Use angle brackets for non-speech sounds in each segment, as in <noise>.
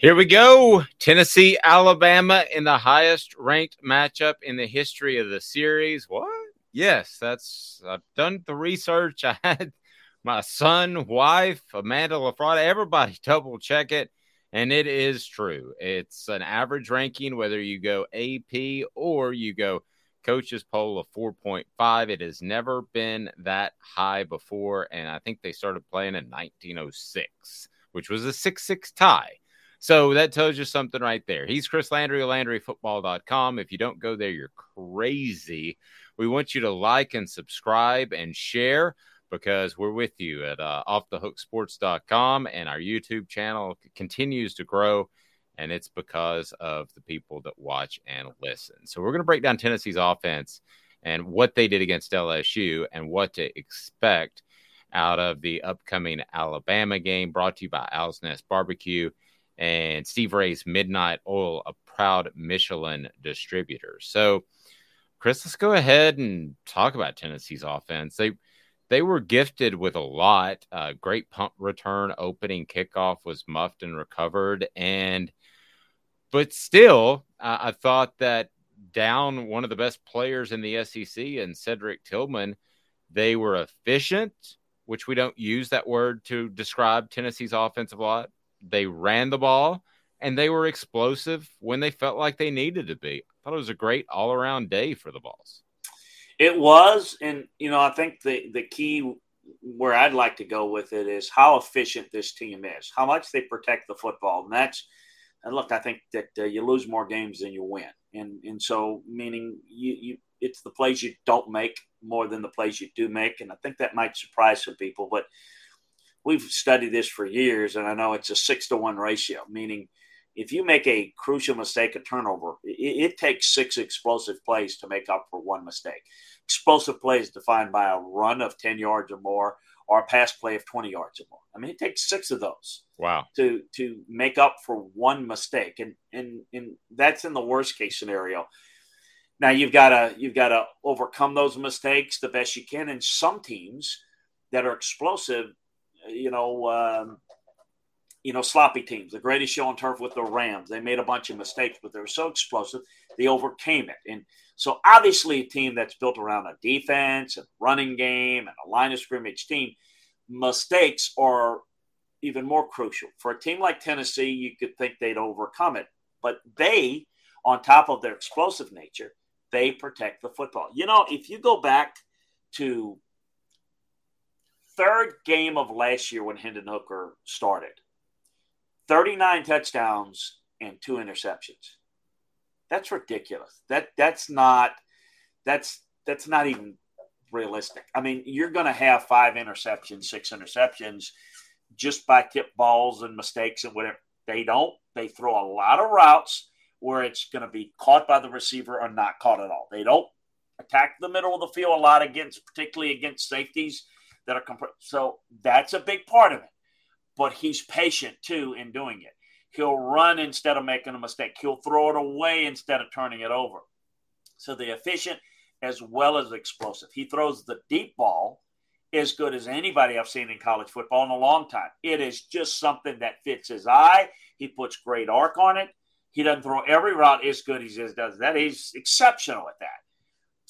Here we go. Tennessee, Alabama in the highest ranked matchup in the history of the series. What? Yes, that's I've done the research. <laughs> I had my son, wife, Amanda LaFrada, everybody <laughs> double check it. And it is true. It's an average ranking, whether you go AP or you go coaches poll of 4.5. It has never been that high before. And I think they started playing in 1906, which was a 6 6 tie. So that tells you something right there. He's Chris Landry, LandryFootball.com. If you don't go there, you're crazy. We want you to like and subscribe and share because we're with you at uh, offthehooksports.com and our YouTube channel continues to grow. And it's because of the people that watch and listen. So we're going to break down Tennessee's offense and what they did against LSU and what to expect out of the upcoming Alabama game brought to you by Owl's Nest Barbecue and Steve Ray's Midnight Oil, a proud Michelin distributor. So, Chris, let's go ahead and talk about Tennessee's offense. They they were gifted with a lot. Uh, great punt return, opening kickoff was muffed and recovered, and but still, I thought that down one of the best players in the SEC and Cedric Tillman, they were efficient, which we don't use that word to describe Tennessee's offensive lot they ran the ball and they were explosive when they felt like they needed to be. I thought it was a great all around day for the Vols. It was, and you know, I think the the key where I'd like to go with it is how efficient this team is, how much they protect the football, and that's. And look, I think that uh, you lose more games than you win, and and so meaning you you it's the plays you don't make more than the plays you do make, and I think that might surprise some people, but we've studied this for years, and I know it's a six to one ratio, meaning if you make a crucial mistake, a turnover, it, it, takes six explosive plays to make up for one mistake. Explosive plays defined by a run of 10 yards or more or a pass play of 20 yards or more. I mean, it takes six of those. Wow. To to make up for one mistake. And and and that's in the worst case scenario. Now you've got to you've got to overcome those mistakes the best you can. And some teams that are explosive you know, um, you know, sloppy teams. The greatest show on turf with the Rams. They made a bunch of mistakes, but they were so explosive, they overcame it. And so, obviously, a team that's built around a defense and running game and a line of scrimmage team, mistakes are even more crucial. For a team like Tennessee, you could think they'd overcome it, but they, on top of their explosive nature, they protect the football. You know, if you go back to third game of last year when Hendon Hooker started 39 touchdowns and two interceptions. That's ridiculous. That that's not that's that's not even realistic. I mean, you're going to have five interceptions, six interceptions just by tip balls and mistakes and whatever. They don't. They throw a lot of routes where it's going to be caught by the receiver or not caught at all. They don't attack the middle of the field a lot against, particularly against safeties that are comp- so that's a big part of it. But he's patient too in doing it. He'll run instead of making a mistake. He'll throw it away instead of turning it over. So the efficient as well as explosive. He throws the deep ball as good as anybody I've seen in college football in a long time. It is just something that fits his eye. He puts great arc on it. He doesn't throw every route as good as he does that. He's exceptional at that.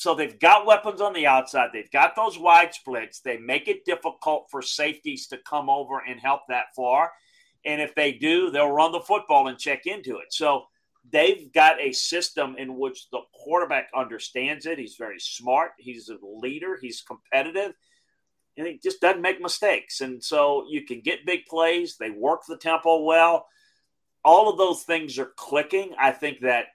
So they've got weapons on the outside. They've got those wide splits. They make it difficult for safeties to come over and help that far. And if they do, they'll run the football and check into it. So they've got a system in which the quarterback understands it. He's very smart. He's a leader. He's competitive and he just doesn't make mistakes. And so you can get big plays. They work the tempo well. All of those things are clicking. I think that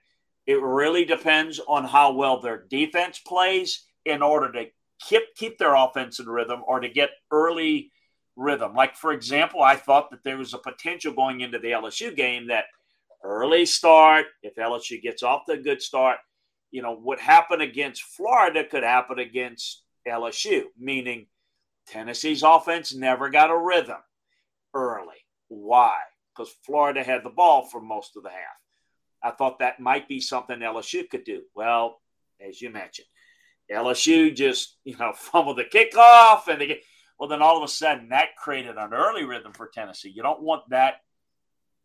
it really depends on how well their defense plays in order to keep keep their offense in rhythm or to get early rhythm. Like for example, I thought that there was a potential going into the LSU game that early start, if LSU gets off the good start, you know, what happened against Florida could happen against LSU, meaning Tennessee's offense never got a rhythm early. Why? Because Florida had the ball for most of the half. I thought that might be something LSU could do. Well, as you mentioned, LSU just, you know, <laughs> fumbled the kickoff and they get, well, then all of a sudden that created an early rhythm for Tennessee. You don't want that,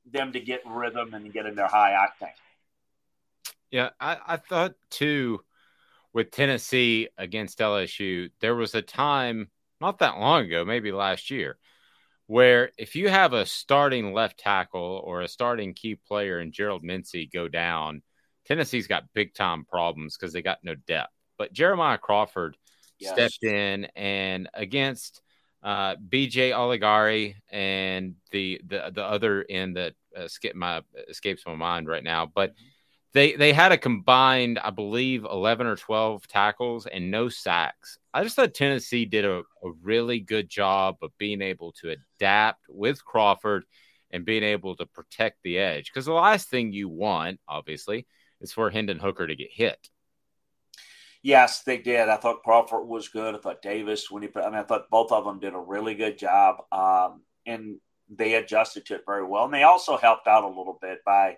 them to get rhythm and get in their high octane. Yeah, I, I thought too with Tennessee against LSU, there was a time not that long ago, maybe last year, where if you have a starting left tackle or a starting key player and Gerald Mincey go down, Tennessee's got big time problems because they got no depth. But Jeremiah Crawford yes. stepped in and against uh, BJ Ojulari and the the the other end that uh, skip my escapes my mind right now, but. Mm-hmm they they had a combined, I believe, eleven or twelve tackles and no sacks. I just thought Tennessee did a, a really good job of being able to adapt with Crawford and being able to protect the edge. Because the last thing you want, obviously, is for Hendon Hooker to get hit. Yes, they did. I thought Crawford was good. I thought Davis, when he, I mean, I thought both of them did a really good job, um, and they adjusted to it very well. And they also helped out a little bit by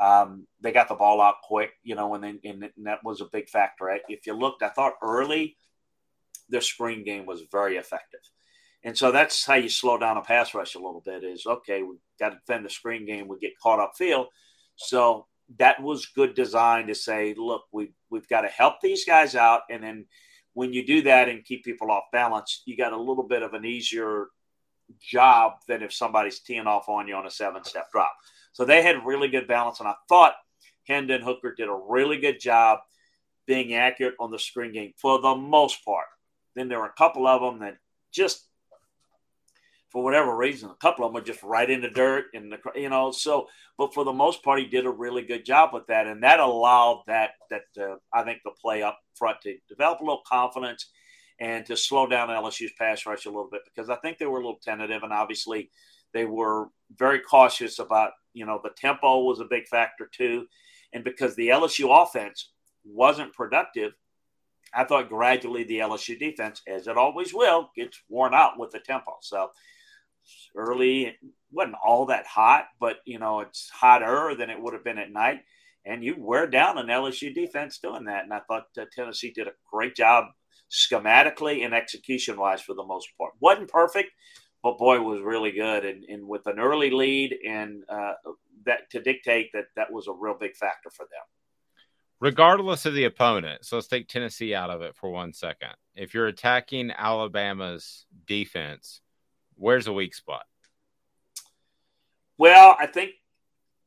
um, they got the ball out quick, you know, and, and that was a big factor. If you looked, I thought early, their screen game was very effective. And so that's how you slow down a pass rush a little bit is okay, we got to defend the screen game, we get caught up field. So that was good design to say, look, we, we've got to help these guys out. And then when you do that and keep people off balance, you got a little bit of an easier job than if somebody's teeing off on you on a seven step drop. So they had really good balance. And I thought Hendon Hooker did a really good job being accurate on the screen game for the most part. Then there were a couple of them that just, for whatever reason, a couple of them were just right in the dirt and the you know. So, but for the most part, he did a really good job with that, and that allowed that that uh, I think the play up front to develop a little confidence and to slow down LSU's pass rush a little bit because I think they were a little tentative, and obviously they were very cautious about, you know, the tempo was a big factor too. And because the LSU offense wasn't productive, I thought gradually the LSU defense, as it always will, gets worn out with the tempo. So early it wasn't all that hot, but you know, it's hotter than it would have been at night. And you wear down an LSU defense doing that. And I thought uh, Tennessee did a great job schematically and execution wise for the most part. Wasn't perfect, but boy, was really good. And, and with an early lead and uh, that to dictate that that was a real big factor for them. Regardless of the opponent, so let's take Tennessee out of it for one second. If you're attacking Alabama's defense, where's a weak spot? Well, I think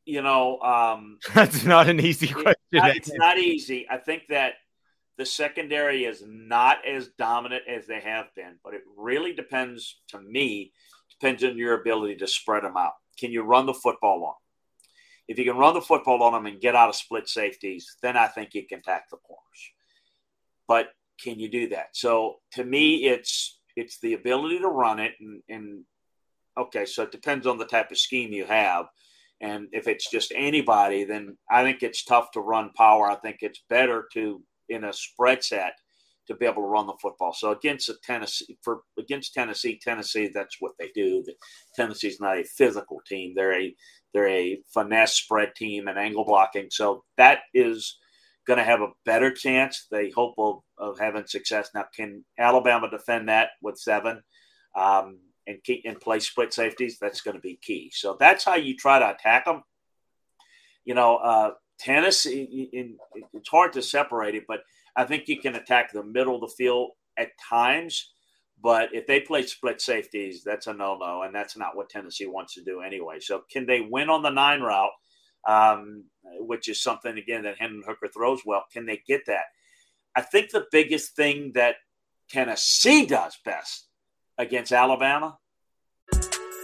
you know um, <laughs> that's not an easy question. it's not easy. I think that the secondary is not as dominant as they have been, but it really depends, to me, depends on your ability to spread them out. Can you run the football on? If you can run the football on them and get out of split safeties, then I think you can tack the corners. But can you do that? So to me, it's it's the ability to run it, and, and okay, so it depends on the type of scheme you have. And if it's just anybody, then I think it's tough to run power. I think it's better to in a spread set to be able to run the football. So against Tennessee, for against Tennessee, Tennessee, that's what they do. The, Tennessee's not a physical team; they're a They're a finesse spread team and angle blocking. So that is going to have a better chance. They hope of, of having success. Now, can Alabama defend that with seven um, and keep and play split safeties? That's going to be key. So that's how you try to attack them. You know, uh, Tennessee. In, it's hard to separate it, but I think you can attack the middle of the field at times. But if they play split safeties, that's a no no, and that's not what Tennessee wants to do anyway. So, can they win on the nine route? um, which is something again that Hendon Hooker throws well. Can they get that? I think the biggest thing that Tennessee does best against Alabama.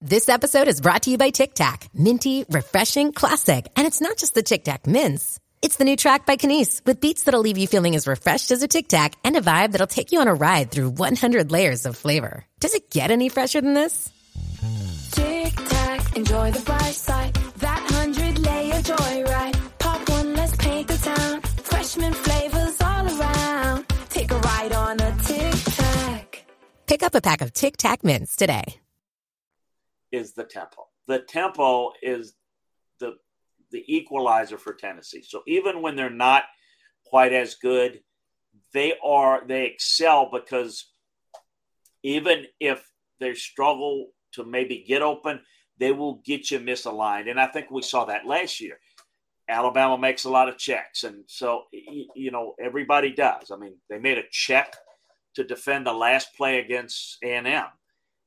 This episode is brought to you by Tic Tac. Minty, refreshing, classic. And it's not just the Tic Tac mints. It's the new track by Kenise with beats that'll leave you feeling as refreshed as a Tic Tac and a vibe that'll take you on a ride through 100 layers of flavor. Does it get any fresher than this? Tic Tac, enjoy the bright side. That hundred layer joyride. Pop one, let's paint the town. Freshman flavors all around. Take a ride on a Tic Tac. Pick up a pack of Tic Tac mints today. Is the tempo. The tempo is the the equalizer for Tennessee. So even when they're not quite as good, they are they excel because even if they struggle to maybe get open, they will get you misaligned. And I think we saw that last year. Alabama makes a lot of checks, and so you know everybody does. I mean, they made a check to defend the last play against A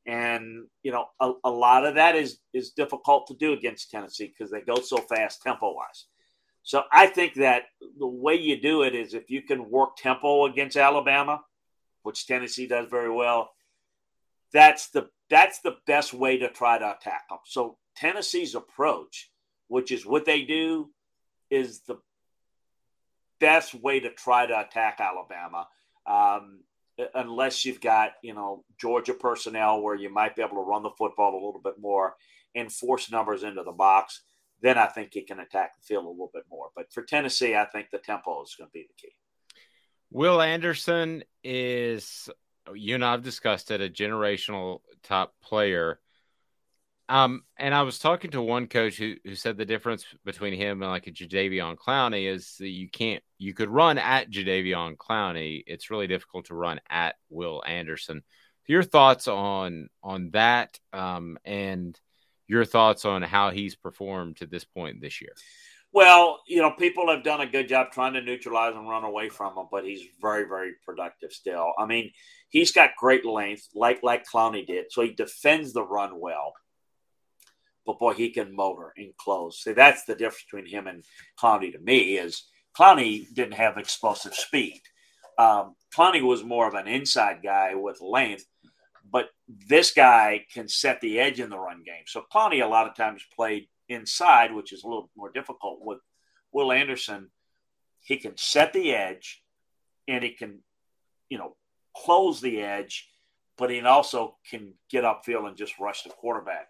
and you know a, a, lot of that is is difficult to do against Tennessee because they go so fast tempo wise. So I think that the way you do it is if you can work tempo against Alabama, which Tennessee does very well. That's the that's the best way to try to attack them. So Tennessee's approach, which is what they do, is the best way to try to attack Alabama. Um, unless you've got you know Georgia personnel where you might be able to run the football a little bit more and force numbers into the box, then I think you can attack the field a little bit more. But for Tennessee, I think the tempo is going to be the key. Will Anderson is you and I've discussed it a generational top player. Um, and I was talking to one coach who, who said the difference between him and like a Jadeveon Clowney is that you can't you could run at Jadeveon Clowney. It's really difficult to run at Will Anderson. Your thoughts on on that, um, and your thoughts on how he's performed to this point this year. Well, you know, people have done a good job trying to neutralize and run away from him, but he's very, very productive still. I mean, he's got great length, like like Clowney did, so he defends the run well but boy, he can motor and close. See, that's the difference between him and Clowney to me is Clowney didn't have explosive speed. Um, Clowney was more of an inside guy with length, but this guy can set the edge in the run game. So Clowney a lot of times played inside, which is a little more difficult with Will Anderson. He can set the edge and he can, you know, close the edge, but he also can get upfield and just rush the quarterback.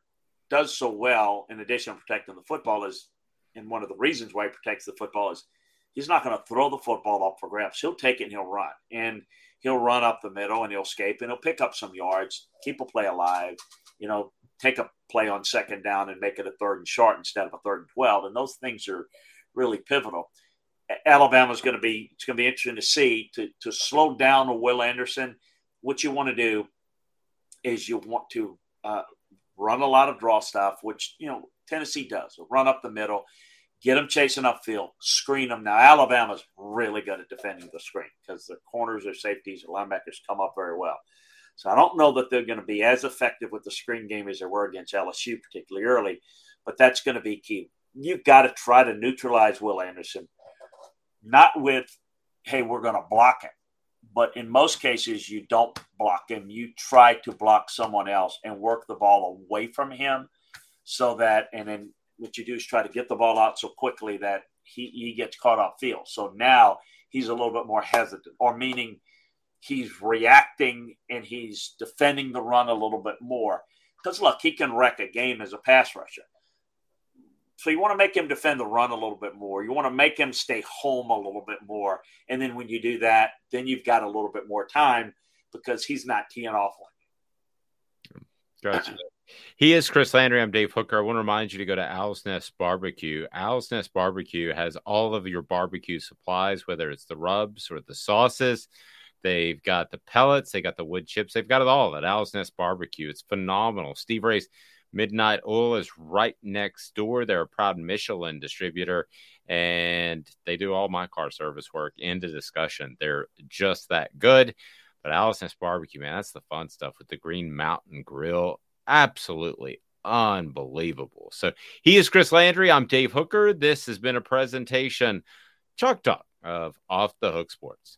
does so well, in addition to protecting the football, is, and one of the reasons why he protects the football is he's not going to throw the football up for grabs. He'll take it and he'll run. And he'll run up the middle and he'll escape and he'll pick up some yards, keep a play alive, you know, take a play on second down and make it a third and short instead of a third and 12. And those things are really pivotal. Alabama's going to be, it's going to be interesting to see to, to slow down Will Anderson. What you want to do is you want to uh, run a lot of draw stuff, which, you know, Tennessee does, run up the middle, get them chasing upfield, screen them. Now, Alabama's really good at defending the screen because the corners, their safeties, their linebackers come up very well. So I don't know that they're going to be as effective with the screen game as they were against LSU, particularly early, but that's going to be key. You've got to try to neutralize Will Anderson, not with, hey, we're going to block him. But in most cases, you don't block him. You try to block someone else and work the ball away from him so that, and then what you do is try to get the ball out so quickly that he, he gets caught off field. So now he's a little bit more hesitant, or meaning he's reacting and he's defending the run a little bit more. Because look, he can wreck a game as a pass rusher. So you want to make him defend the run a little bit more. You want to make him stay home a little bit more. And then when you do that, then you've got a little bit more time because he's not teeing off on you. Gotcha. He is Chris Landry. I'm Dave Hooker. I want to remind you to go to Owl's Nest Barbecue. Owl's Nest Barbecue has all of your barbecue supplies, whether it's the rubs or the sauces. They've got the pellets, they got the wood chips, they've got it all at Owl's Nest Barbecue. It's phenomenal. Steve Ray's Midnight Oil is right next door. They're a proud Michelin distributor, and they do all my car service work. End of discussion. They're just that good. But Owl's Nest Barbecue, man, that's the fun stuff with the Green Mountain Grill. Absolutely unbelievable. So he is Chris Landry. I'm Dave Hooker. This has been a presentation, Chalk Talk of Off the Hook Sports.